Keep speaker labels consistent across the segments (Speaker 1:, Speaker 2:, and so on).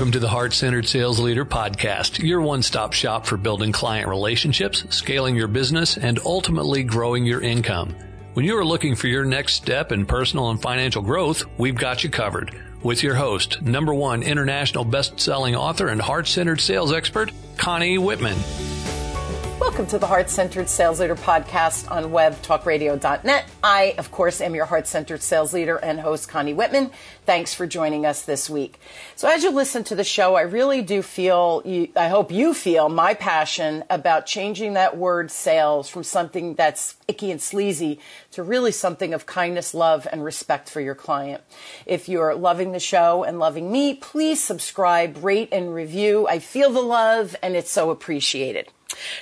Speaker 1: Welcome to the Heart Centered Sales Leader Podcast, your one stop shop for building client relationships, scaling your business, and ultimately growing your income. When you are looking for your next step in personal and financial growth, we've got you covered. With your host, number one international best selling author and heart centered sales expert, Connie Whitman.
Speaker 2: Welcome to the Heart Centered Sales Leader podcast on webtalkradio.net. I, of course, am your heart centered sales leader and host, Connie Whitman. Thanks for joining us this week. So, as you listen to the show, I really do feel, I hope you feel my passion about changing that word sales from something that's icky and sleazy to really something of kindness, love, and respect for your client. If you're loving the show and loving me, please subscribe, rate, and review. I feel the love, and it's so appreciated.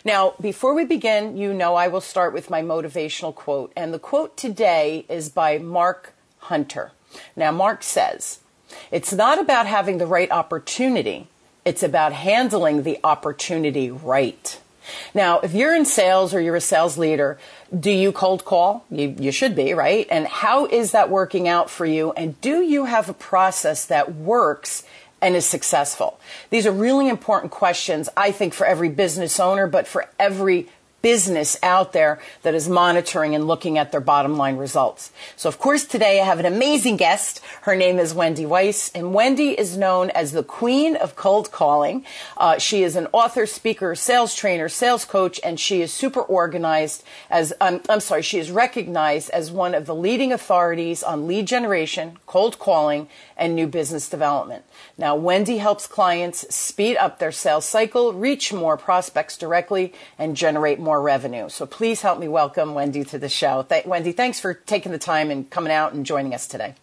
Speaker 2: Now, before we begin, you know I will start with my motivational quote. And the quote today is by Mark Hunter. Now, Mark says, It's not about having the right opportunity, it's about handling the opportunity right. Now, if you're in sales or you're a sales leader, do you cold call? You, you should be, right? And how is that working out for you? And do you have a process that works and is successful? These are really important questions, I think, for every business owner, but for every business out there that is monitoring and looking at their bottom line results. So of course today I have an amazing guest. Her name is Wendy Weiss and Wendy is known as the queen of cold calling. Uh, she is an author, speaker, sales trainer, sales coach, and she is super organized as, um, I'm sorry, she is recognized as one of the leading authorities on lead generation, cold calling, and new business development. Now, Wendy helps clients speed up their sales cycle, reach more prospects directly, and generate more revenue. So please help me welcome Wendy to the show. Th- Wendy, thanks for taking the time and coming out and joining us today.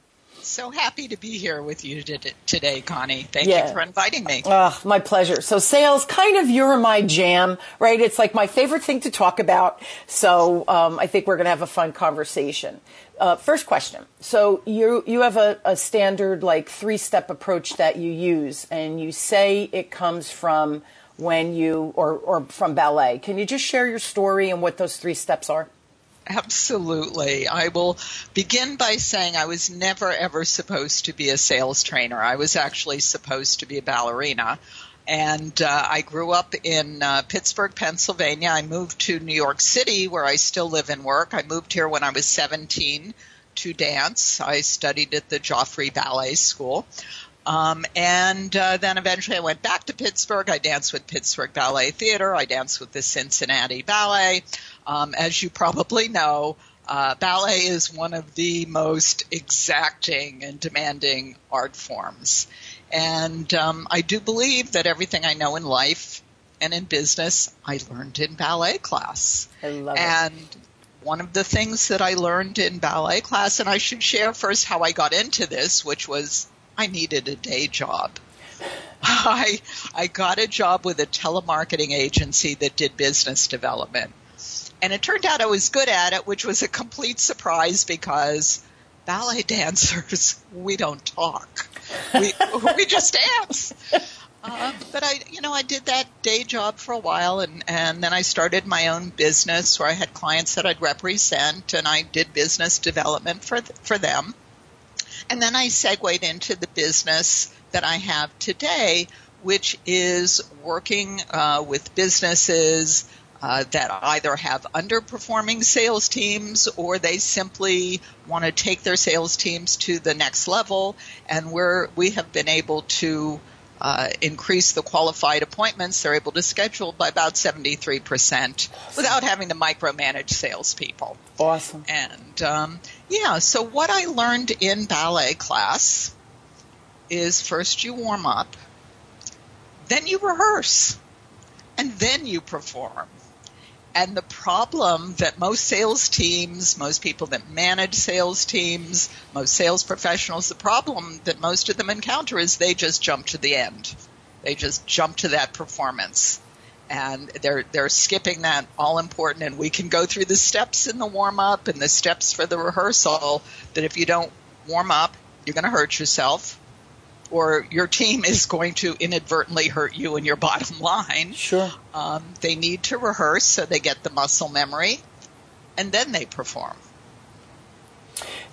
Speaker 3: So happy to be here with you today, Connie. Thank yeah. you for inviting me.
Speaker 2: Oh, my pleasure. So sales, kind of you're my jam, right? It's like my favorite thing to talk about. So um, I think we're going to have a fun conversation. Uh, first question. So you you have a, a standard like three step approach that you use, and you say it comes from when you or or from ballet. Can you just share your story and what those three steps are?
Speaker 3: Absolutely. I will begin by saying I was never ever supposed to be a sales trainer. I was actually supposed to be a ballerina. And uh, I grew up in uh, Pittsburgh, Pennsylvania. I moved to New York City, where I still live and work. I moved here when I was 17 to dance. I studied at the Joffrey Ballet School. Um, and uh, then eventually I went back to Pittsburgh. I danced with Pittsburgh Ballet Theater. I danced with the Cincinnati Ballet. Um, as you probably know, uh, ballet is one of the most exacting and demanding art forms. And um, I do believe that everything I know in life and in business, I learned in ballet class.
Speaker 2: I love
Speaker 3: and it. And one of the things that I learned in ballet class, and I should share first how I got into this, which was I needed a day job. I I got a job with a telemarketing agency that did business development. And it turned out I was good at it, which was a complete surprise because ballet dancers, we don't talk. We, we just dance. Uh, but I, you know, I did that day job for a while, and and then I started my own business where I had clients that I'd represent, and I did business development for for them. And then I segued into the business that I have today, which is working uh, with businesses uh, that either have underperforming sales teams or they simply want to take their sales teams to the next level. And we're, we have been able to uh, increase the qualified appointments they're able to schedule by about 73% without having to micromanage salespeople.
Speaker 2: Awesome.
Speaker 3: And um, yeah, so what I learned in ballet class is first you warm up, then you rehearse, and then you perform. And the problem that most sales teams, most people that manage sales teams, most sales professionals, the problem that most of them encounter is they just jump to the end. They just jump to that performance. And they're they're skipping that all important and we can go through the steps in the warm up and the steps for the rehearsal that if you don't warm up, you're going to hurt yourself or your team is going to inadvertently hurt you and your bottom line.
Speaker 2: Sure.
Speaker 3: Um, they need to rehearse so they get the muscle memory, and then they perform.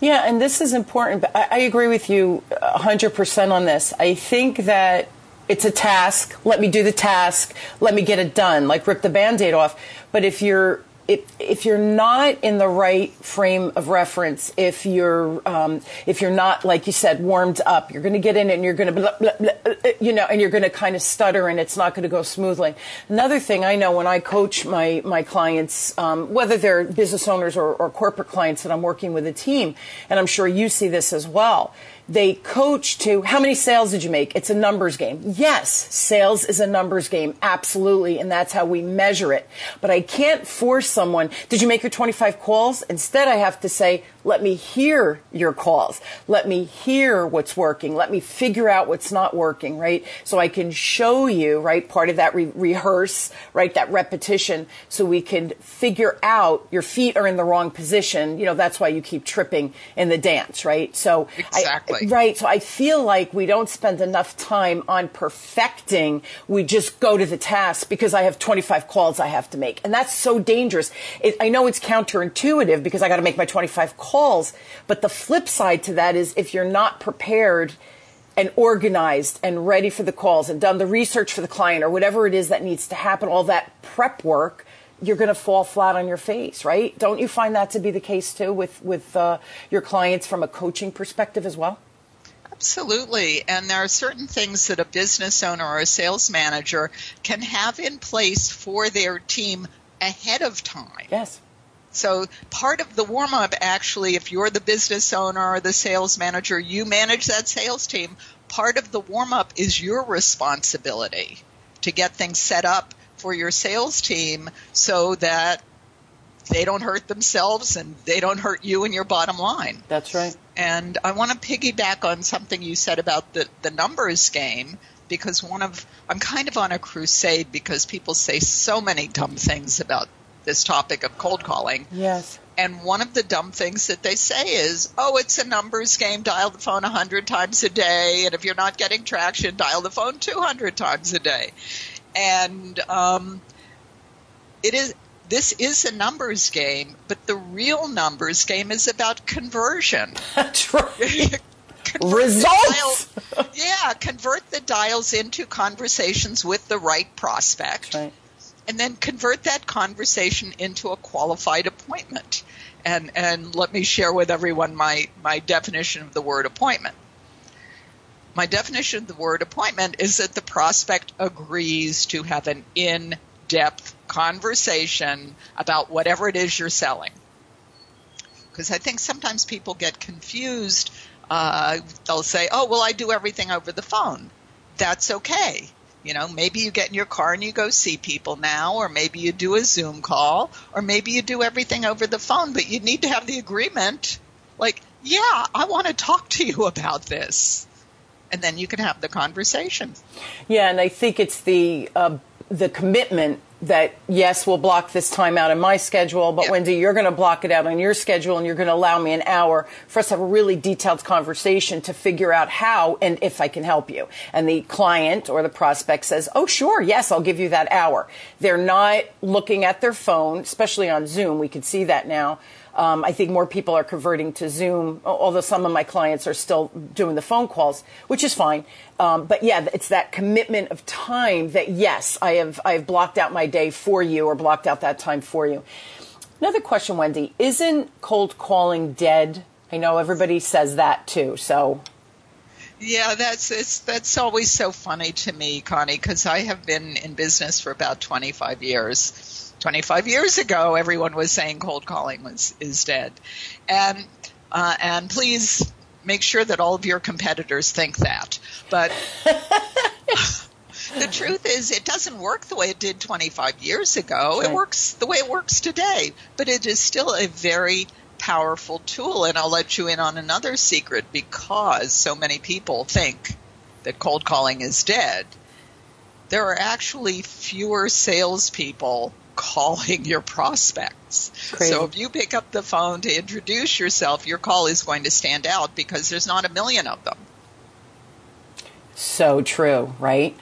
Speaker 2: Yeah, and this is important. I, I agree with you 100% on this. I think that it's a task. Let me do the task. Let me get it done. Like rip the band-aid off. But if you're if, if you're not in the right frame of reference, if you're um, if you're not like you said warmed up, you're going to get in and you're going to you know, and you're going to kind of stutter and it's not going to go smoothly. Another thing I know when I coach my my clients, um, whether they're business owners or, or corporate clients that I'm working with a team, and I'm sure you see this as well they coach to how many sales did you make? It's a numbers game. Yes, sales is a numbers game. Absolutely. And that's how we measure it. But I can't force someone, did you make your 25 calls? Instead, I have to say, let me hear your calls. Let me hear what's working. Let me figure out what's not working, right? So I can show you, right? Part of that re- rehearse, right? That repetition so we can figure out your feet are in the wrong position. You know, that's why you keep tripping in the dance, right? So,
Speaker 3: exactly.
Speaker 2: I, right. So I feel like we don't spend enough time on perfecting. We just go to the task because I have 25 calls I have to make. And that's so dangerous. It, I know it's counterintuitive because I got to make my 25 calls calls. But the flip side to that is if you're not prepared and organized and ready for the calls and done the research for the client or whatever it is that needs to happen, all that prep work, you're going to fall flat on your face, right? Don't you find that to be the case too with with uh, your clients from a coaching perspective as well?
Speaker 3: Absolutely. And there are certain things that a business owner or a sales manager can have in place for their team ahead of time.
Speaker 2: Yes.
Speaker 3: So part of the warm up, actually, if you're the business owner or the sales manager, you manage that sales team. Part of the warm up is your responsibility to get things set up for your sales team so that they don't hurt themselves and they don't hurt you and your bottom line.
Speaker 2: That's right.
Speaker 3: And I want to piggyback on something you said about the, the numbers game because one of I'm kind of on a crusade because people say so many dumb things about this topic of cold calling.
Speaker 2: Yes.
Speaker 3: And one of the dumb things that they say is, oh, it's a numbers game. Dial the phone 100 times a day. And if you're not getting traction, dial the phone 200 times a day. And um, it is. This is a numbers game, but the real numbers game is about conversion.
Speaker 2: That's right. Results.
Speaker 3: Dial, yeah, convert the dials into conversations with the right prospect.
Speaker 2: Right
Speaker 3: and then convert that conversation into a qualified appointment. And, and let me share with everyone my, my definition of the word appointment. My definition of the word appointment is that the prospect agrees to have an in depth conversation about whatever it is you're selling. Because I think sometimes people get confused. Uh, they'll say, oh, well, I do everything over the phone. That's okay. You know, maybe you get in your car and you go see people now, or maybe you do a Zoom call, or maybe you do everything over the phone, but you need to have the agreement. Like, yeah, I want to talk to you about this. And then you can have the conversation.
Speaker 2: Yeah, and I think it's the uh, the commitment that yes, we'll block this time out in my schedule, but yep. Wendy, you're going to block it out on your schedule and you're going to allow me an hour for us to have a really detailed conversation to figure out how and if I can help you. And the client or the prospect says, oh, sure, yes, I'll give you that hour. They're not looking at their phone, especially on Zoom. We can see that now um, I think more people are converting to Zoom, although some of my clients are still doing the phone calls, which is fine. Um, but yeah, it's that commitment of time that yes, I have I have blocked out my day for you or blocked out that time for you. Another question, Wendy, isn't cold calling dead? I know everybody says that too. So
Speaker 3: yeah, that's it's, that's always so funny to me, Connie, because I have been in business for about 25 years 25 years ago, everyone was saying cold calling was is dead, and uh, and please make sure that all of your competitors think that. But the truth is, it doesn't work the way it did 25 years ago. It works the way it works today, but it is still a very powerful tool. And I'll let you in on another secret because so many people think that cold calling is dead. There are actually fewer salespeople calling your prospects.
Speaker 2: Crazy.
Speaker 3: So if you pick up the phone to introduce yourself, your call is going to stand out because there's not a million of them.
Speaker 2: So true, right?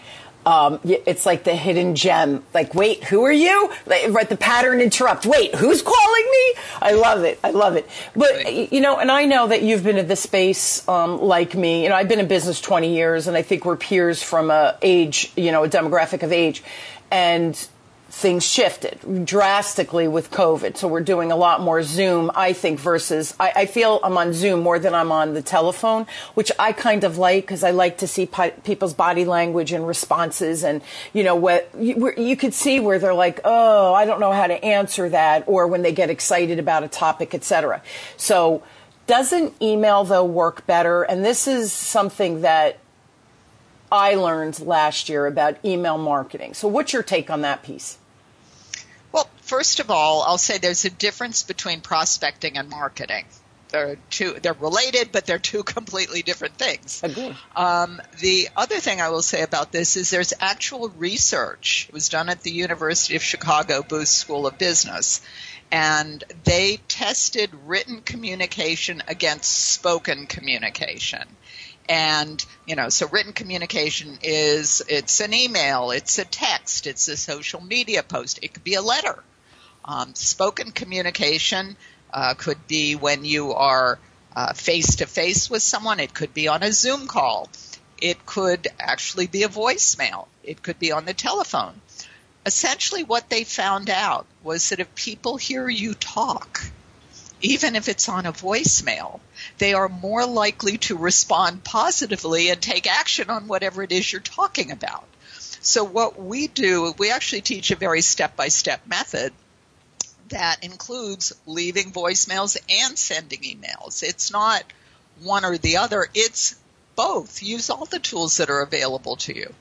Speaker 2: Um, it's like the hidden gem. Like, wait, who are you? Like, right, the pattern interrupt. Wait, who's calling me? I love it. I love it. But you know, and I know that you've been in this space um, like me. You know, I've been in business 20 years, and I think we're peers from a age, you know, a demographic of age, and things shifted drastically with COVID. So we're doing a lot more Zoom, I think, versus I, I feel I'm on Zoom more than I'm on the telephone, which I kind of like because I like to see people's body language and responses. And, you know, what you, you could see where they're like, oh, I don't know how to answer that, or when they get excited about a topic, etc. So, doesn't email though work better? And this is something that I learned last year about email marketing. So, what's your take on that piece?
Speaker 3: First of all, I'll say there's a difference between prospecting and marketing. They're two, they're related, but they're two completely different things. Um, the other thing I will say about this is there's actual research. It was done at the University of Chicago Booth School of Business, and they tested written communication against spoken communication and you know so written communication is it's an email it's a text it's a social media post it could be a letter um, spoken communication uh, could be when you are face to face with someone. It could be on a zoom call. It could actually be a voicemail. It could be on the telephone. Essentially what they found out was that if people hear you talk even if it's on a voicemail, they are more likely to respond positively and take action on whatever it is you're talking about. So what we do, we actually teach a very step-by-step method that includes leaving voicemails and sending emails. It's not one or the other, it's both. Use all the tools that are available to you.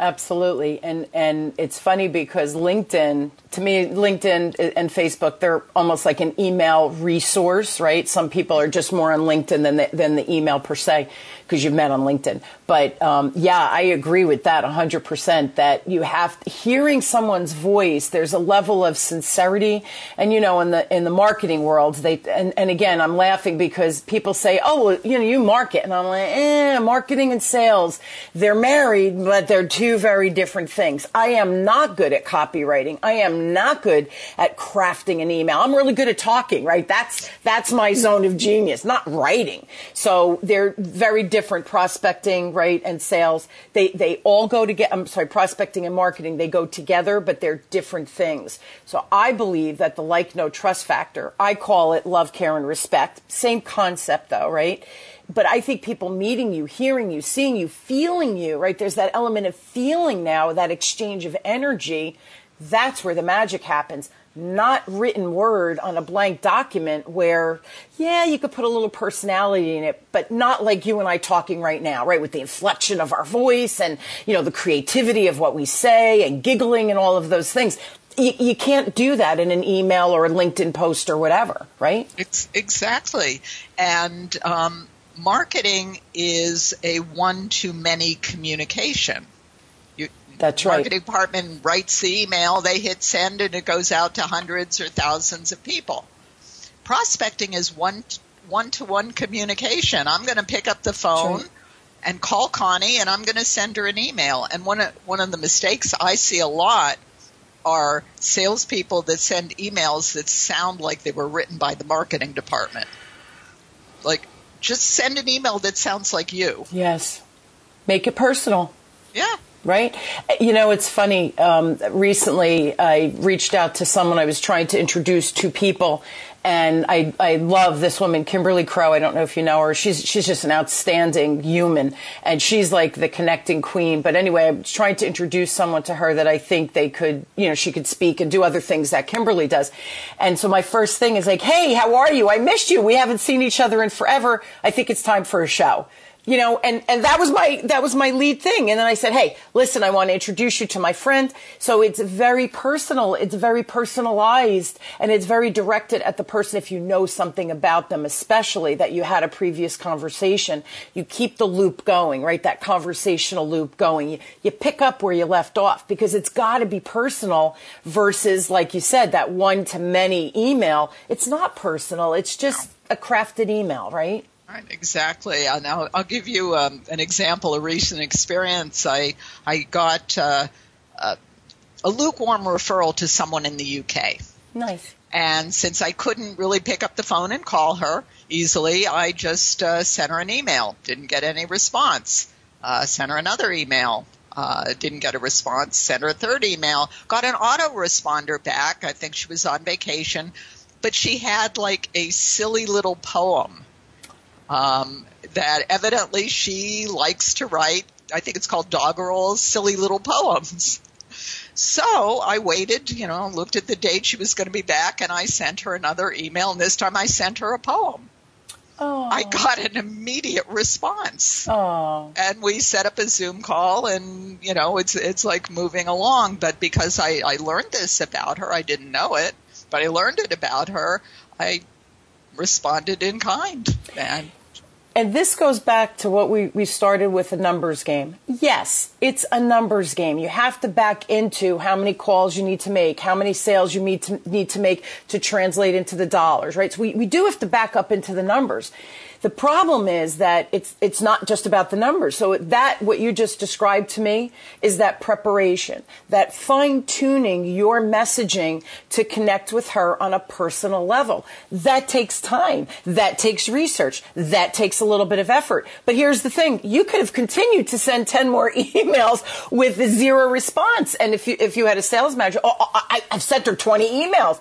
Speaker 2: Absolutely. And and it's funny because LinkedIn, to me, LinkedIn and Facebook, they're almost like an email resource, right? Some people are just more on LinkedIn than the, than the email per se because you've met on LinkedIn. But um, yeah, I agree with that 100% that you have hearing someone's voice, there's a level of sincerity. And you know, in the in the marketing world, they and, and again, I'm laughing because people say, "Oh, well, you know, you market." And I'm like, "Eh, marketing and sales, they're married, but they're two very different things." I am not good at copywriting. I am not good at crafting an email. I'm really good at talking, right? That's that's my zone of genius, not writing. So they're very different different prospecting, right, and sales. They they all go together. I'm sorry, prospecting and marketing they go together, but they're different things. So I believe that the like, no, trust factor. I call it love, care, and respect. Same concept, though, right? But I think people meeting you, hearing you, seeing you, feeling you, right? There's that element of feeling now, that exchange of energy. That's where the magic happens not written word on a blank document where, yeah, you could put a little personality in it, but not like you and I talking right now, right? With the inflection of our voice and, you know, the creativity of what we say and giggling and all of those things. You, you can't do that in an email or a LinkedIn post or whatever, right?
Speaker 3: It's exactly. And, um, marketing is a one to many communication.
Speaker 2: That's right.
Speaker 3: Marketing department writes the email, they hit send, and it goes out to hundreds or thousands of people. Prospecting is one one to one communication. I'm going to pick up the phone. Sure. And call Connie, and I'm going to send her an email. And one of, one of the mistakes I see a lot are salespeople that send emails that sound like they were written by the marketing department. Like, just send an email that sounds like you.
Speaker 2: Yes. Make it personal.
Speaker 3: Yeah
Speaker 2: right? You know, it's funny. Um, recently, I reached out to someone I was trying to introduce to people, and I, I love this woman, Kimberly Crow. I don't know if you know her. She's she's just an outstanding human, and she's like the connecting queen. But anyway, I'm trying to introduce someone to her that I think they could, you know, she could speak and do other things that Kimberly does. And so my first thing is like, hey, how are you? I missed you. We haven't seen each other in forever. I think it's time for a show you know, and, and that was my, that was my lead thing. And then I said, Hey, listen, I want to introduce you to my friend. So it's very personal. It's very personalized and it's very directed at the person. If you know something about them, especially that you had a previous conversation, you keep the loop going, right? That conversational loop going. You, you pick up where you left off because it's got to be personal versus, like you said, that one to many email. It's not personal. It's just a crafted email, right?
Speaker 3: Right, exactly. And I'll, I'll give you um, an example, a recent experience. I I got uh, a, a lukewarm referral to someone in the UK.
Speaker 2: Nice.
Speaker 3: And since I couldn't really pick up the phone and call her easily, I just uh, sent her an email. Didn't get any response. Uh, sent her another email. Uh, didn't get a response. Sent her a third email. Got an autoresponder back. I think she was on vacation, but she had like a silly little poem um, that evidently she likes to write. I think it's called Doggerel's Silly Little Poems. So I waited, you know, looked at the date she was going to be back, and I sent her another email. And this time I sent her a poem.
Speaker 2: Oh.
Speaker 3: I got an immediate response.
Speaker 2: Oh.
Speaker 3: And we set up a Zoom call and, you know, it's, it's like moving along. But because I, I learned this about her, I didn't know it, but I learned it about her. I responded in kind. And
Speaker 2: And this goes back to what we, we started with a numbers game. Yes, it's a numbers game. You have to back into how many calls you need to make, how many sales you need to, need to make to translate into the dollars, right? So we, we do have to back up into the numbers. The problem is that it's it's not just about the numbers. So that what you just described to me is that preparation, that fine tuning your messaging to connect with her on a personal level. That takes time. That takes research. That takes a little bit of effort. But here's the thing: you could have continued to send ten more emails with zero response. And if you if you had a sales manager, oh, oh I, I've sent her twenty emails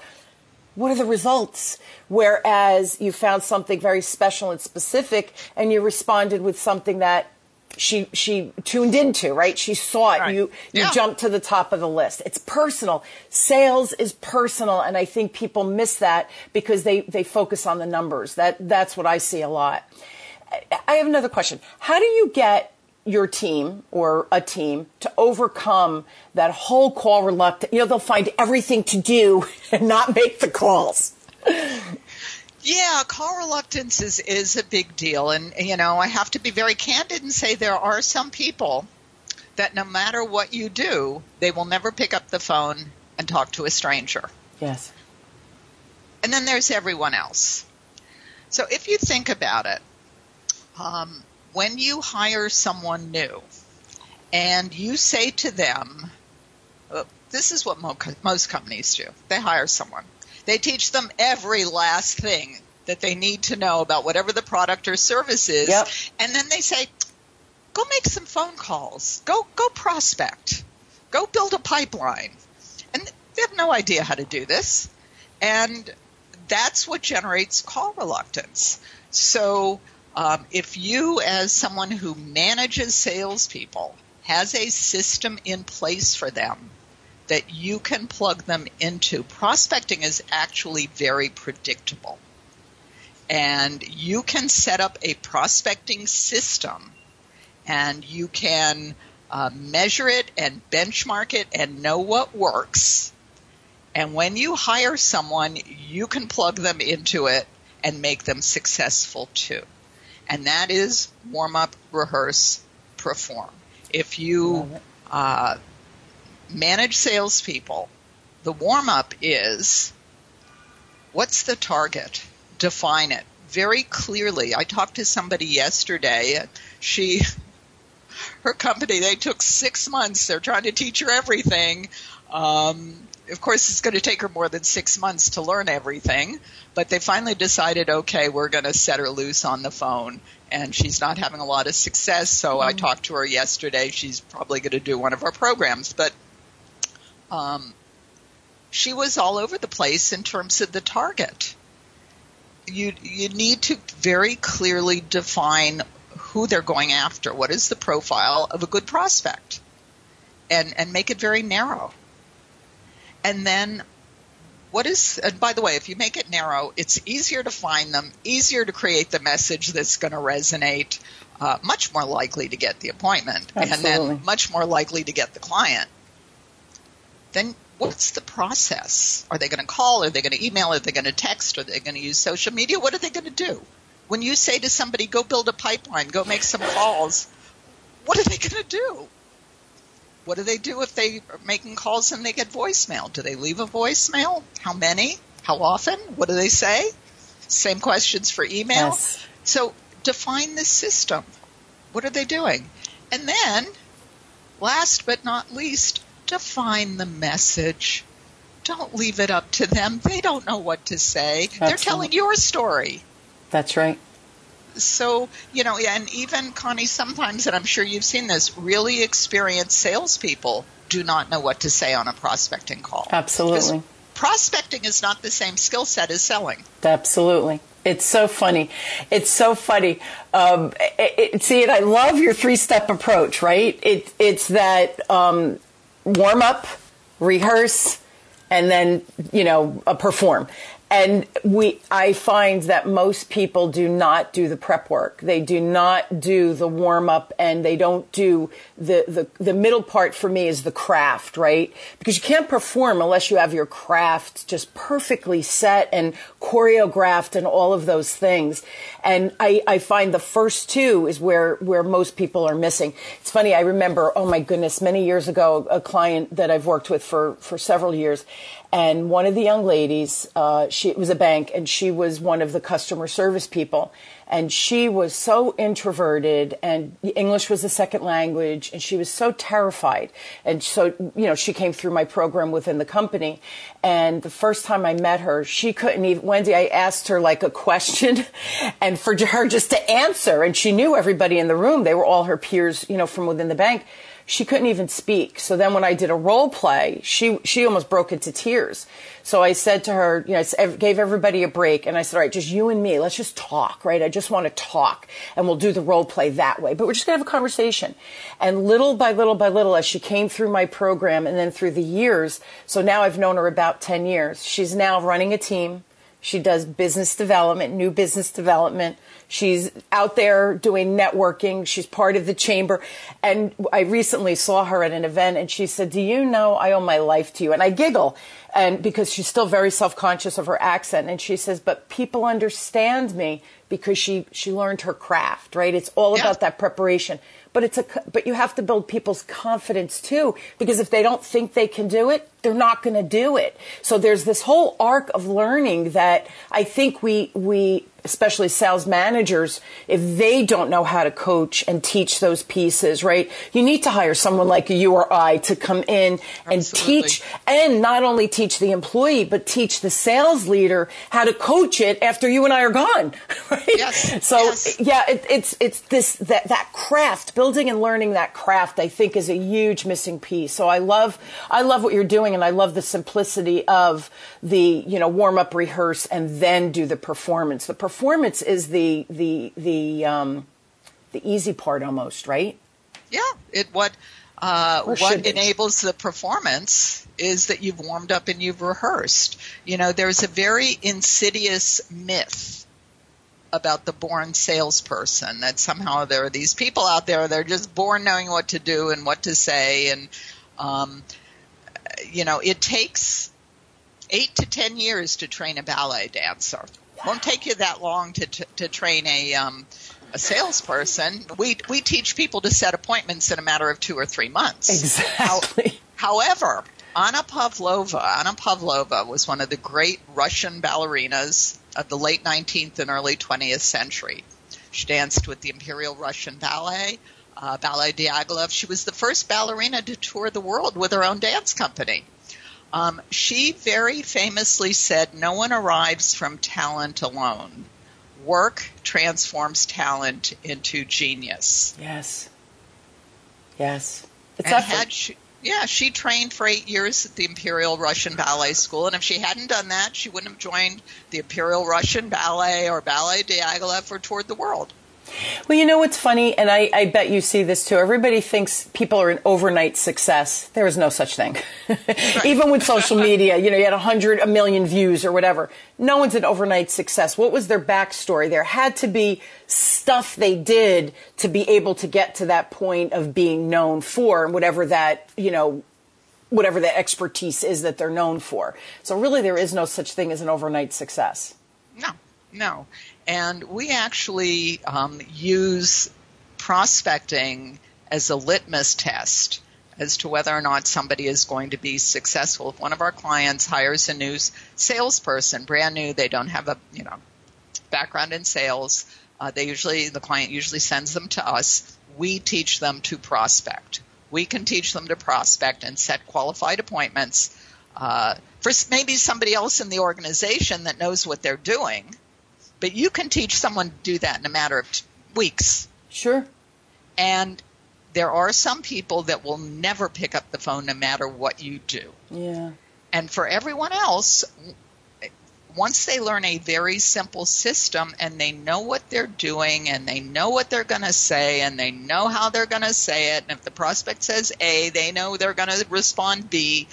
Speaker 2: what are the results? Whereas you found something very special and specific and you responded with something that she she tuned into, right? She saw it.
Speaker 3: Right.
Speaker 2: You you
Speaker 3: Yeah.
Speaker 2: jumped to the top of the list. It's personal. Sales is personal and I think people miss that because they they focus on the numbers. That that's what I see a lot. I- I have another question. How do you get your team or a team to overcome that whole call reluctance? You know, they'll find everything to do and not make the calls.
Speaker 3: Yeah, call reluctance is, is a big deal. And, you know, I have to be very candid and say there are some people that no matter what you do, they will never pick up the phone and talk to a stranger.
Speaker 2: Yes.
Speaker 3: And then there's everyone else. So if you think about it, um, when you hire someone new and you say to them, uh, this is what most companies do. They hire someone. They teach them every last thing that they need to know about whatever the product or service is.
Speaker 2: Yep.
Speaker 3: And then they say, go make some phone calls. Go, go prospect. Go build a pipeline. And they have no idea how to do this. And that's what generates call reluctance. So, um, if you, as someone who manages salespeople, has a system in place for them that you can plug them into, prospecting is actually very predictable. And you can set up a prospecting system and you can uh, measure it and benchmark it and know what works. And when you hire someone, you can plug them into it and make them successful too. And that is warm up, rehearse, perform. If you uh, manage salespeople, the warm up is what's the target? Define it very clearly. I talked to somebody yesterday. She, her company, they took six months. They're trying to teach her everything. Um, of course, it's going to take her more than six months to learn everything, but they finally decided, okay, we're going to set her loose on the phone. And she's not having a lot of success, so I talked to her yesterday. She's probably going to do one of our programs, but um, she was all over the place in terms of the target. You you need to very clearly define who they're going after. What is the profile of a good prospect, and and make it very narrow. And then, what is? And by the way, if you make it narrow, it's easier to find them, easier to create the message that's going to resonate, uh, much more likely to get the appointment, and then much more likely to get the client then what's the process? Are they going to call? Are they going to email? Are they going to text? Are they going to use social media? What are they going to do? When you say to somebody, go build a pipeline, go make some calls, what are they going to do? What do they do if they are making calls and they get voicemail? Do they leave a voicemail? How many? How often? What do they say? Same questions for email.
Speaker 2: Yes.
Speaker 3: So define the system. What are they doing? And then, last but not least, define the message. don't leave it up to them. They don't know what to say. They're telling your story.
Speaker 2: That's right.
Speaker 3: So, you know, and even Connie, sometimes, and I'm sure you've seen this, really experienced salespeople do not know what to say on a prospecting call.
Speaker 2: Absolutely.
Speaker 3: Prospecting is not the same skill set as selling.
Speaker 2: Absolutely. It's so funny. It's so funny. Um, it, it, see, and I love your three step approach, right? It, it's that um, warm up, rehearse, and then, you know, uh, perform and we i find that most people do not do the prep work. They do not do the warm up and they don't do the, the the middle part for me is the craft right? Because you can't perform unless you have your craft just perfectly set and choreographed and all of those things. And i i find the first two is where where most people are missing. It's funny i remember oh my goodness many years ago a client that i've worked with for for several years and one of the young ladies, uh, she it was a bank, and she was one of the customer service people, and she was so introverted, and English was a second language, and she was so terrified, and so you know she came through my program within the company, and the first time I met her, she couldn't even. Wendy, I asked her like a question, and for her just to answer, and she knew everybody in the room; they were all her peers, you know, from within the bank she couldn't even speak. So then when I did a role play, she, she almost broke into tears. So I said to her, you know, I gave everybody a break and I said, all right, just you and me, let's just talk, right? I just want to talk and we'll do the role play that way, but we're just going to have a conversation. And little by little by little, as she came through my program and then through the years, so now I've known her about 10 years, she's now running a team. She does business development, new business development. She's out there doing networking. She's part of the chamber. And I recently saw her at an event and she said, do you know I owe my life to you? And I giggle and because she's still very self-conscious of her accent. And she says, but people understand me because she, she learned her craft, right? It's all yeah. about that preparation but it's a but you have to build people's confidence too because if they don't think they can do it they're not going to do it so there's this whole arc of learning that i think we we especially sales managers, if they don't know how to coach and teach those pieces, right? You need to hire someone like you or I to come in and Absolutely. teach and not only teach the employee, but teach the sales leader how to coach it after you and I are gone, right?
Speaker 3: Yes.
Speaker 2: So
Speaker 3: yes.
Speaker 2: yeah, it, it's, it's this, that, that craft, building and learning that craft, I think is a huge missing piece. So I love, I love what you're doing and I love the simplicity of the, you know, warm up, rehearse, and then do the performance. The performance is the the the um, the easy part almost, right?
Speaker 3: Yeah. It what uh, what enables the performance is that you've warmed up and you've rehearsed. You know, there's a very insidious myth about the born salesperson that somehow there are these people out there they're just born knowing what to do and what to say and um, you know it takes eight to ten years to train a ballet dancer won't take you that long to to, to train a um, a salesperson. We we teach people to set appointments in a matter of two or three months.
Speaker 2: Exactly.
Speaker 3: How, however, Anna Pavlova, Anna Pavlova was one of the great Russian ballerinas of the late 19th and early 20th century. She danced with the Imperial Russian Ballet, uh, Ballet Diaghilev. She was the first ballerina to tour the world with her own dance company. Um, she very famously said, No one arrives from talent alone. Work transforms talent into genius.
Speaker 2: Yes. Yes.
Speaker 3: It's and had she, yeah, she trained for eight years at the Imperial Russian Ballet School, and if she hadn't done that, she wouldn't have joined the Imperial Russian Ballet or Ballet Diaghilev or toured the world.
Speaker 2: Well, you know what's funny, and I, I, bet you see this too. Everybody thinks people are an overnight success. There is no such thing. Even with social media, you know, you had a hundred, a million views or whatever. No one's an overnight success. What was their backstory? There had to be stuff they did to be able to get to that point of being known for, and whatever that, you know, whatever the expertise is that they're known for. So really, there is no such thing as an overnight success.
Speaker 3: No, no. And we actually um, use prospecting as a litmus test as to whether or not somebody is going to be successful. If one of our clients hires a new salesperson, brand new, they don't have a you know background in sales. Uh, they usually the client usually sends them to us. We teach them to prospect. We can teach them to prospect and set qualified appointments uh, for maybe somebody else in the organization that knows what they're doing. But you can teach someone to do that in a matter of t- weeks.
Speaker 2: Sure.
Speaker 3: And there are some people that will never pick up the phone no matter what you do.
Speaker 2: Yeah.
Speaker 3: And for everyone else, once they learn a very simple system and they know what they're doing and they know what they're going to say and they know how they're going to say it, and if the prospect says A, they know they're going to respond B,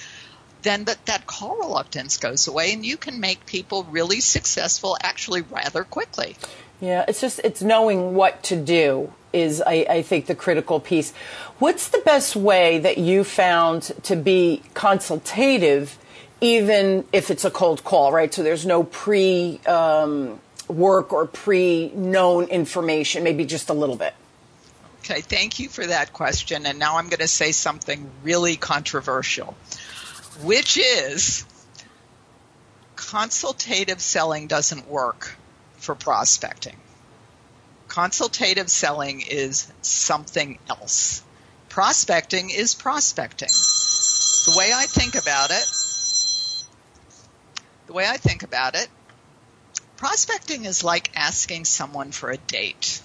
Speaker 3: then that, that call reluctance goes away and you can make people really successful actually rather quickly.
Speaker 2: Yeah, it's just it's knowing what to do is I, I, think the critical piece. What's the best way that you found to be consultative, even if it's a cold call, right? So there's no pre um, work or pre known information, maybe just a little bit.
Speaker 3: Okay, thank you for that question. And now I'm going to say something really controversial, which is consultative selling doesn't work for prospecting. Consultative selling is something else. Prospecting is prospecting. The way I think about it, the way I think about it, prospecting is like asking someone for a date.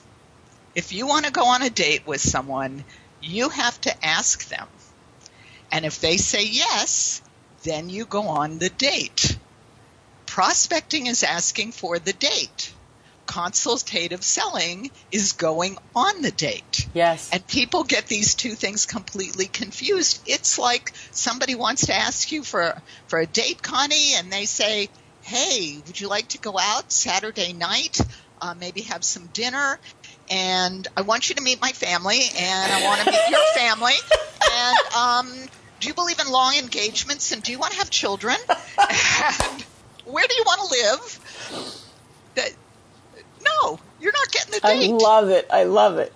Speaker 3: If you want to go on a date with someone, you have to ask them. And if they say yes, then you go on the date. Prospecting is asking for the date. Consultative selling is going on the date.
Speaker 2: Yes.
Speaker 3: And people get these two things completely confused. It's like somebody wants to ask you for, for a date, Connie, and they say, Hey, would you like to go out Saturday night? Uh, maybe have some dinner and I want you to meet my family, and I want to meet your family, and um, do you believe in long engagements, and do you want to have children, and where do you want to live? That, no, you're not getting the date.
Speaker 2: I love it. I love it.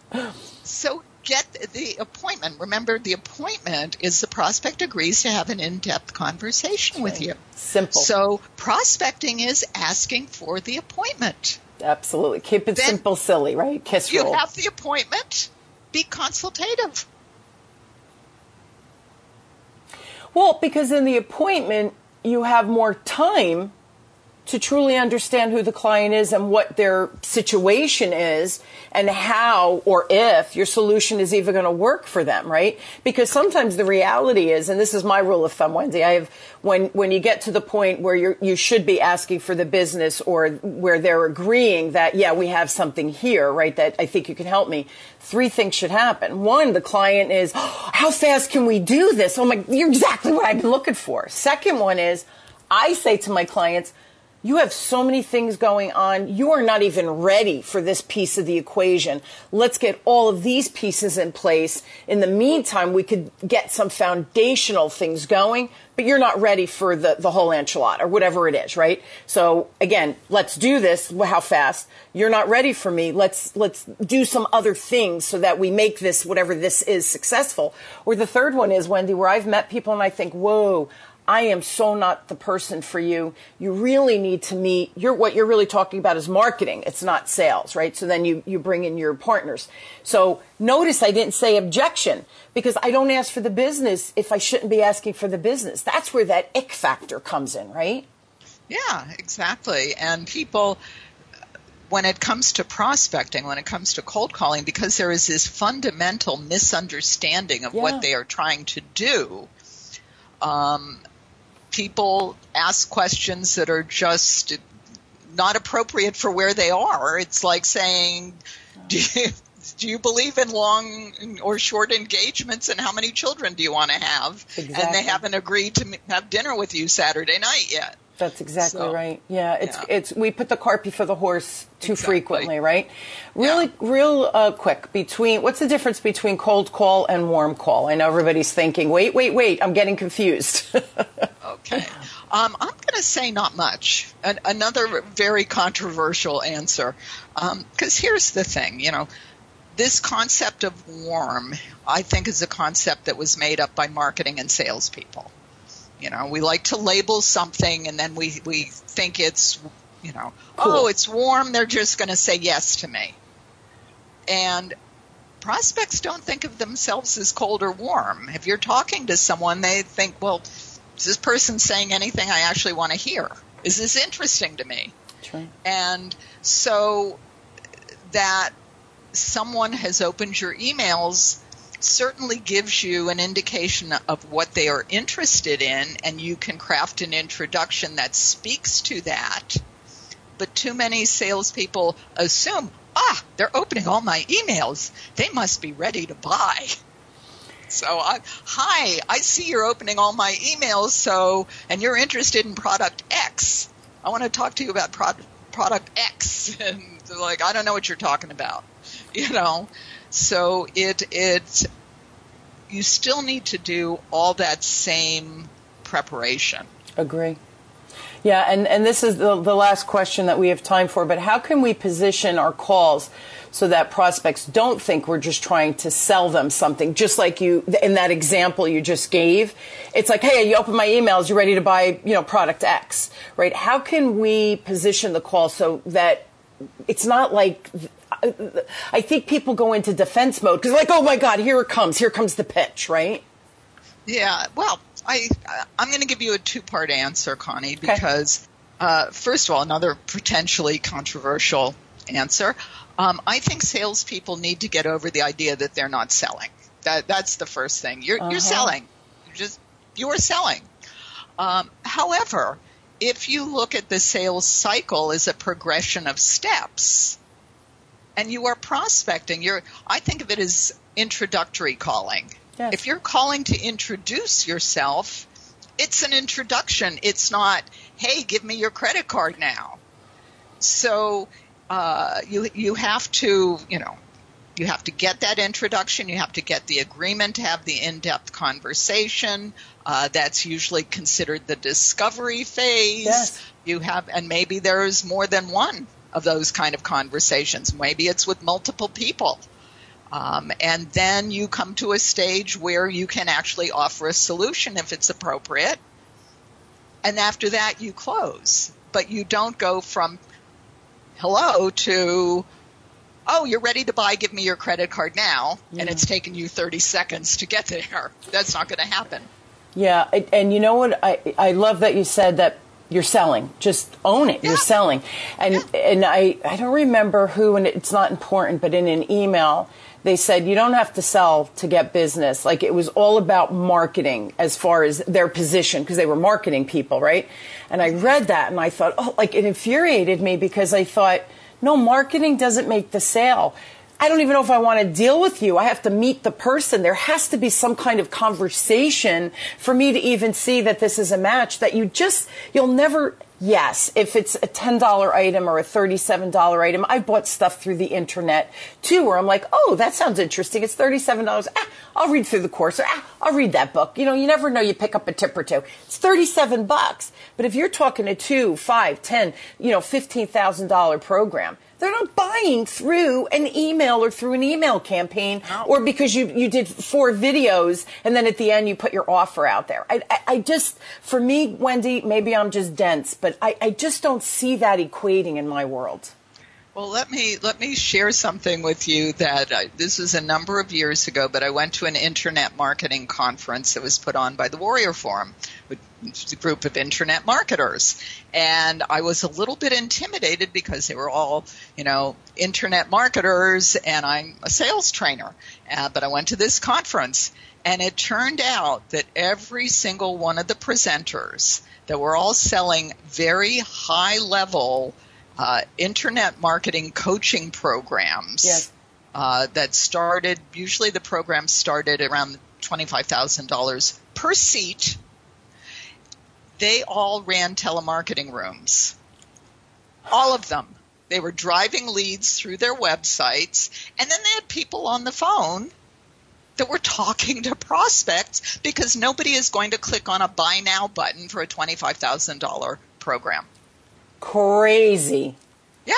Speaker 3: So get the appointment. Remember, the appointment is the prospect agrees to have an in-depth conversation with you.
Speaker 2: Simple.
Speaker 3: So prospecting is asking for the appointment.
Speaker 2: Absolutely. Keep it then simple, silly, right? Kiss
Speaker 3: you
Speaker 2: roll.
Speaker 3: have the appointment. Be consultative.
Speaker 2: Well, because in the appointment, you have more time to truly understand who the client is and what their situation is and how or if your solution is even going to work for them, right? Because sometimes the reality is, and this is my rule of thumb, Wendy, I have, when, when you get to the point where you you should be asking for the business or where they're agreeing that, yeah, we have something here, right, that I think you can help me, three things should happen. One, the client is, oh, how fast can we do this? Oh my, you're exactly what I've been looking for. Second one is, I say to my clients, you have so many things going on. You are not even ready for this piece of the equation. Let's get all of these pieces in place. In the meantime, we could get some foundational things going, but you're not ready for the, the whole enchilada or whatever it is, right? So again, let's do this. How fast? You're not ready for me. Let's, let's do some other things so that we make this, whatever this is, successful. Or the third one is, Wendy, where I've met people and I think, whoa, I am so not the person for you. You really need to meet you're what you're really talking about is marketing. It's not sales, right? So then you, you bring in your partners. So notice I didn't say objection because I don't ask for the business if I shouldn't be asking for the business. That's where that ick factor comes in, right?
Speaker 3: Yeah, exactly. And people when it comes to prospecting, when it comes to cold calling, because there is this fundamental misunderstanding of yeah. what they are trying to do, um, people ask questions that are just not appropriate for where they are. It's like saying, do you, do you believe in long or short engagements and how many children do you want to have?
Speaker 2: Exactly.
Speaker 3: And they haven't agreed to have dinner with you Saturday night yet.
Speaker 2: That's exactly so, right. Yeah, it's yeah. it's we put the cart before the horse too exactly. frequently, right? Really, yeah. real uh, quick between what's the difference between cold call and warm call? I know everybody's thinking, wait, wait, wait, I'm getting confused.
Speaker 3: okay, um, I'm going to say not much. An- another very controversial answer, because um, here's the thing, you know. This concept of warm, I think, is a concept that was made up by marketing and salespeople. You know, we like to label something and then we, we think it's, you know, cool. oh, it's warm. They're just going to say yes to me. And prospects don't think of themselves as cold or warm. If you're talking to someone, they think, well, is this person saying anything I actually want to hear? Is this interesting to me?
Speaker 2: True.
Speaker 3: And so that someone has opened your emails certainly gives you an indication of what they are interested in, and you can craft an introduction that speaks to that. But too many salespeople assume, ah, they're opening all my emails. They must be ready to buy. So, I, hi, I see you're opening all my emails, so, and you're interested in product X. I want to talk to you about product, product X. And like, I don't know what you're talking about. You know? So it, it, you still need to do all that same preparation.
Speaker 2: Agree. Yeah, and, and this is the, the last question that we have time for, but how can we position our calls so that prospects don't think we're just trying to sell them something, just like you, in that example you just gave. It's like, hey, you open my emails, you're ready to buy, you know, product X, right? How can we position the call so that it's not like, I think people go into defense mode because like, oh my God, here it comes, here comes the pitch, right?
Speaker 3: Yeah, well, I, I'm going to give you a two part answer, Connie, because okay. uh, first of all, another potentially controversial answer. Um, I think salespeople need to get over the idea that they're not selling. That that's the first thing. You're uh-huh. you're selling. You're just you are selling. Um, however, if you look at the sales cycle as a progression of steps, and you are prospecting, you're I think of it as introductory calling. Yes. If you're calling to introduce yourself, it's an introduction. It's not, hey, give me your credit card now. So uh, you you have to you know you have to get that introduction. You have to get the agreement to have the in-depth conversation. Uh, that's usually considered the discovery phase.
Speaker 2: Yes.
Speaker 3: You have, and maybe there is more than one of those kind of conversations. Maybe it's with multiple people. Um, and then you come to a stage where you can actually offer a solution if it's appropriate. And after that, you close. But you don't go from hello to oh, you're ready to buy, give me your credit card now, yeah. and it's taken you 30 seconds to get there. That's not going to happen.
Speaker 2: Yeah, and you know what? I, I love that you said that you're selling. Just own it. Yeah. You're selling. And yeah. and I, I don't remember who, and it's not important, but in an email, they said you don't have to sell to get business. Like it was all about marketing as far as their position because they were marketing people, right? And I read that and I thought, oh, like it infuriated me because I thought, no, marketing doesn't make the sale. I don't even know if I want to deal with you. I have to meet the person. There has to be some kind of conversation for me to even see that this is a match that you just, you'll never Yes, if it's a $10 item or a $37 item, I bought stuff through the internet too where I'm like, oh, that sounds interesting. It's $37. Ah, I'll read through the course. Or, ah, I'll read that book. You know, you never know. You pick up a tip or two. It's 37 bucks. But if you're talking a two, five, ten, you know, $15,000 program, they're not buying through an email or through an email campaign no. or because you, you did four videos and then at the end you put your offer out there. I, I, I just, for me, Wendy, maybe I'm just dense, but I, I just don't see that equating in my world.
Speaker 3: Well, let me let me share something with you that uh, this was a number of years ago, but I went to an internet marketing conference that was put on by the Warrior Forum, which is a group of internet marketers, and I was a little bit intimidated because they were all, you know, internet marketers, and I'm a sales trainer. Uh, but I went to this conference, and it turned out that every single one of the presenters that were all selling very high level uh, internet marketing coaching programs
Speaker 2: yes.
Speaker 3: uh, that started. Usually, the program started around twenty-five thousand dollars per seat. They all ran telemarketing rooms. All of them. They were driving leads through their websites, and then they had people on the phone that were talking to prospects because nobody is going to click on a buy now button for a $25,000 program
Speaker 2: crazy.
Speaker 3: Yeah.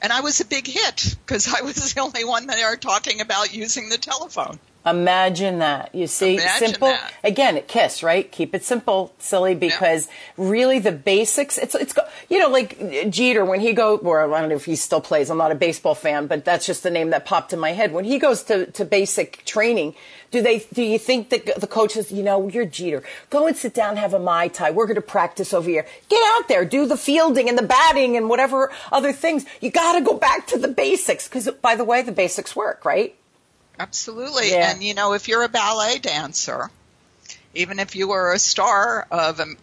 Speaker 3: And I was a big hit because I was the only one they are talking about using the telephone.
Speaker 2: Imagine that. You see,
Speaker 3: Imagine
Speaker 2: simple.
Speaker 3: that.
Speaker 2: Again, kiss, right? Keep it simple, silly, because really the basics. It's it's go- you know like Jeter when he go or I don't know if he still plays. I'm not a baseball fan, but that's just the name that popped in my head. When he goes to to basic training, do they do you think that the coach says, you know, you're Jeter, go and sit down, have a mai tai. We're going to practice over here. Get out there, do the fielding and the batting and whatever other things. You got to go back to the basics because by the way, the basics work, right?
Speaker 3: Absolutely.
Speaker 2: Yeah.
Speaker 3: And you know, if you're a ballet dancer, even if you were a star of Am-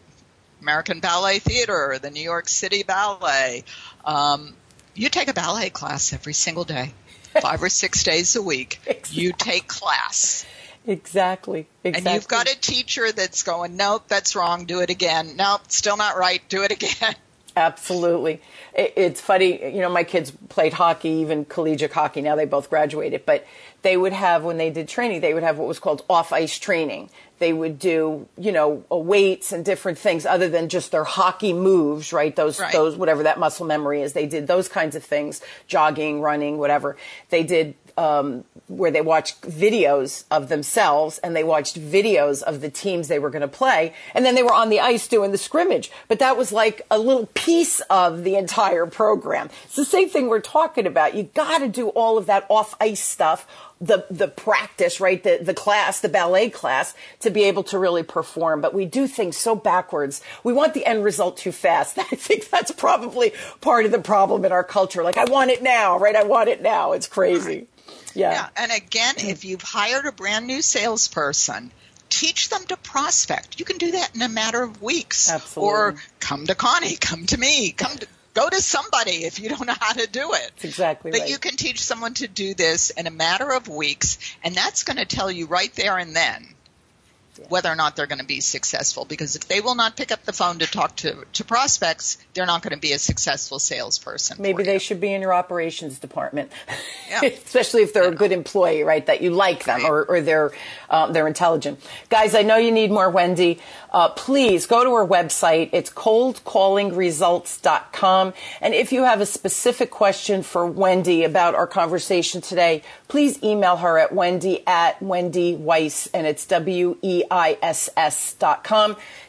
Speaker 3: American Ballet Theater, or the New York City Ballet, um, you take a ballet class every single day, five or six days a week. You take class.
Speaker 2: Exactly. Exactly.
Speaker 3: And you've got a teacher that's going, nope, that's wrong, do it again. Nope, still not right, do it again.
Speaker 2: Absolutely. It, it's funny, you know, my kids played hockey, even collegiate hockey. Now they both graduated, but they would have, when they did training, they would have what was called off ice training. They would do, you know, uh, weights and different things other than just their hockey moves, right? Those,
Speaker 3: Right.
Speaker 2: those, whatever that muscle memory is. They did those kinds of things, jogging, running, whatever. They did, um, where they watched videos of themselves and they watched videos of the teams they were going to play. And then they were on the ice doing the scrimmage. But that was like a little piece of the entire program. It's the same thing we're talking about. You got to do all of that off ice stuff. The, the practice, right? The, the class, the ballet class to be able to really perform. But we do things so backwards. We want the end result too fast. I think that's probably part of the problem in our culture. Like, I want it now, right? I want it now. It's crazy. Yeah.
Speaker 3: Yeah, and again, mm-hmm. if you've hired a brand new salesperson, teach them to prospect. You can do that in a matter of weeks.
Speaker 2: Absolutely.
Speaker 3: Or come to Connie, come to me, come to go to somebody if you don't know how to do it.
Speaker 2: That's exactly
Speaker 3: But
Speaker 2: right.
Speaker 3: you can teach someone to do this in a matter of weeks, and that's going to tell you right there and then whether or not they're going to be successful. Because if they will not pick up the phone to talk to, to prospects, they're not going to be a successful salesperson.
Speaker 2: Maybe
Speaker 3: you.
Speaker 2: they should be in your operations department,
Speaker 3: Yeah.
Speaker 2: especially if they're a good employee, right? That you like them or, or they're um, they're intelligent. Guys, I know you need more Wendy. Uh, please go to her website. It's coldcallingresults.com. And if you have a specific question for Wendy about our conversation today, please email her at wendy at Wendy Weiss, and it's W E I S S dot.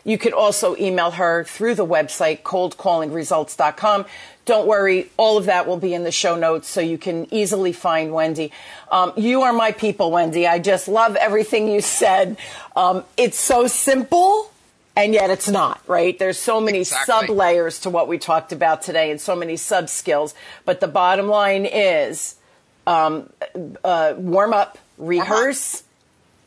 Speaker 2: You could also email her through the website, coldcallingresults.com. Don't worry, all of that will be in the show notes so you can easily find Wendy. Um, you are my people, Wendy. I just love everything you said. Um, it's so simple. And yet it's not, right? There's so many
Speaker 3: Exactly.
Speaker 2: sub layers to what we talked about today and so many sub skills. But the bottom line is um, uh, warm up, rehearse,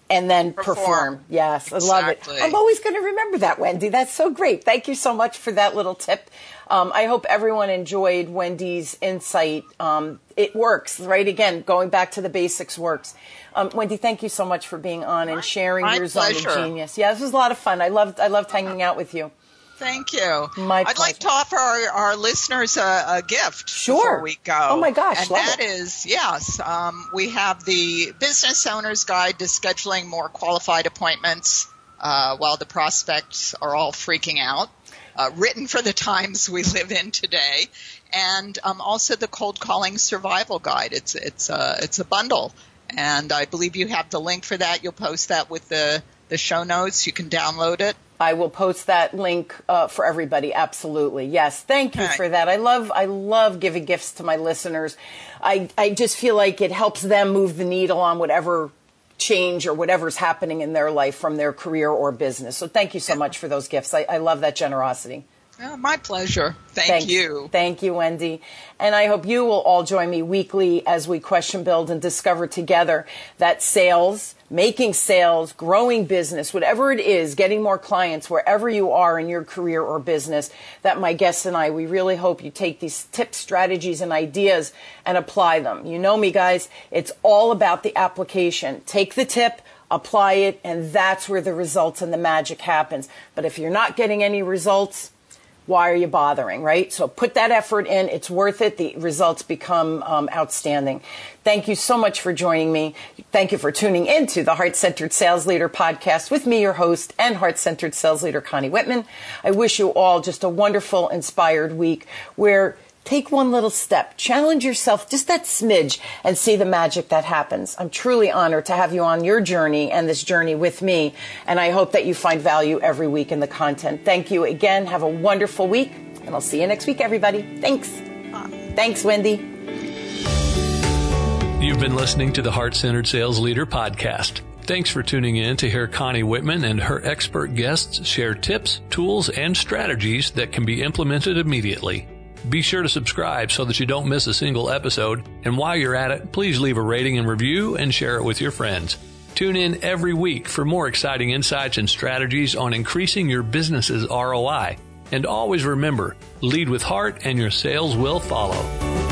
Speaker 2: and then perform.
Speaker 3: Perform.
Speaker 2: Yes, I love it. I'm always going to remember that, Wendy. That's so great. Thank you so much for that little tip. Um, I hope everyone enjoyed Wendy's insight. Um, it works, right? Again, going back to the basics works. Um, Wendy, thank you so much for being on and sharing
Speaker 3: my
Speaker 2: your zone of genius. Yeah, this was a lot of fun. I loved, I loved hanging out with you.
Speaker 3: Thank you.
Speaker 2: My
Speaker 3: I'd like to offer our, our listeners a, a gift
Speaker 2: Sure.
Speaker 3: before we go.
Speaker 2: Oh my gosh,
Speaker 3: And that
Speaker 2: it.
Speaker 3: is, yes, um, we have the Business Owner's Guide to Scheduling More Qualified Appointments uh, while the prospects are all freaking out. Uh, written for the times we live in today, and um, also the Cold Calling Survival Guide. It's it's a it's a bundle, and I believe you have the link for that. You'll post that with the the show notes. You can download it.
Speaker 2: I will post that link uh, for everybody. Absolutely, yes. Thank you
Speaker 3: right.
Speaker 2: for that. I love, I love giving gifts to my listeners. I, I just feel like it helps them move the needle on whatever change or whatever's happening in their life from their career or business. So thank you so much for those gifts. I, I love that generosity.
Speaker 3: Oh, my pleasure. Thank you.
Speaker 2: Thank you, Wendy. And I hope you will all join me weekly as we question, build, and discover together that sales, making sales, growing business, whatever it is, getting more clients wherever you are in your career or business, that my guests and I, we really hope you take these tips, strategies, and ideas and apply them. You know me, guys. It's all about the application. Take the tip, apply it, and that's where the results and the magic happens. But if you're not getting any results, why are you bothering, right? So put that effort in. It's worth it. The results become um, outstanding. Thank you so much for joining me. Thank you for tuning into the Heart Centered Sales Leader podcast with me, your host and Heart Centered Sales Leader, Connie Whitman. I wish you all just a wonderful, inspired week where Take one little step, challenge yourself just that smidge and see the magic that happens. I'm truly honored to have you on your journey and this journey with me. And I hope that you find value every week in the content. Thank you again. Have a wonderful week and I'll see you next week, everybody. Thanks. Thanks, Wendy.
Speaker 1: You've been listening to the Heart Centered Sales Leader podcast. Thanks for tuning in to hear Connie Whitman and her expert guests share tips, tools, and strategies that can be implemented immediately. Be sure to subscribe so that you don't miss a single episode. And while you're at it, please leave a rating and review and share it with your friends. Tune in every week for more exciting insights and strategies on increasing your business's ROI. And always remember, lead with heart and your sales will follow.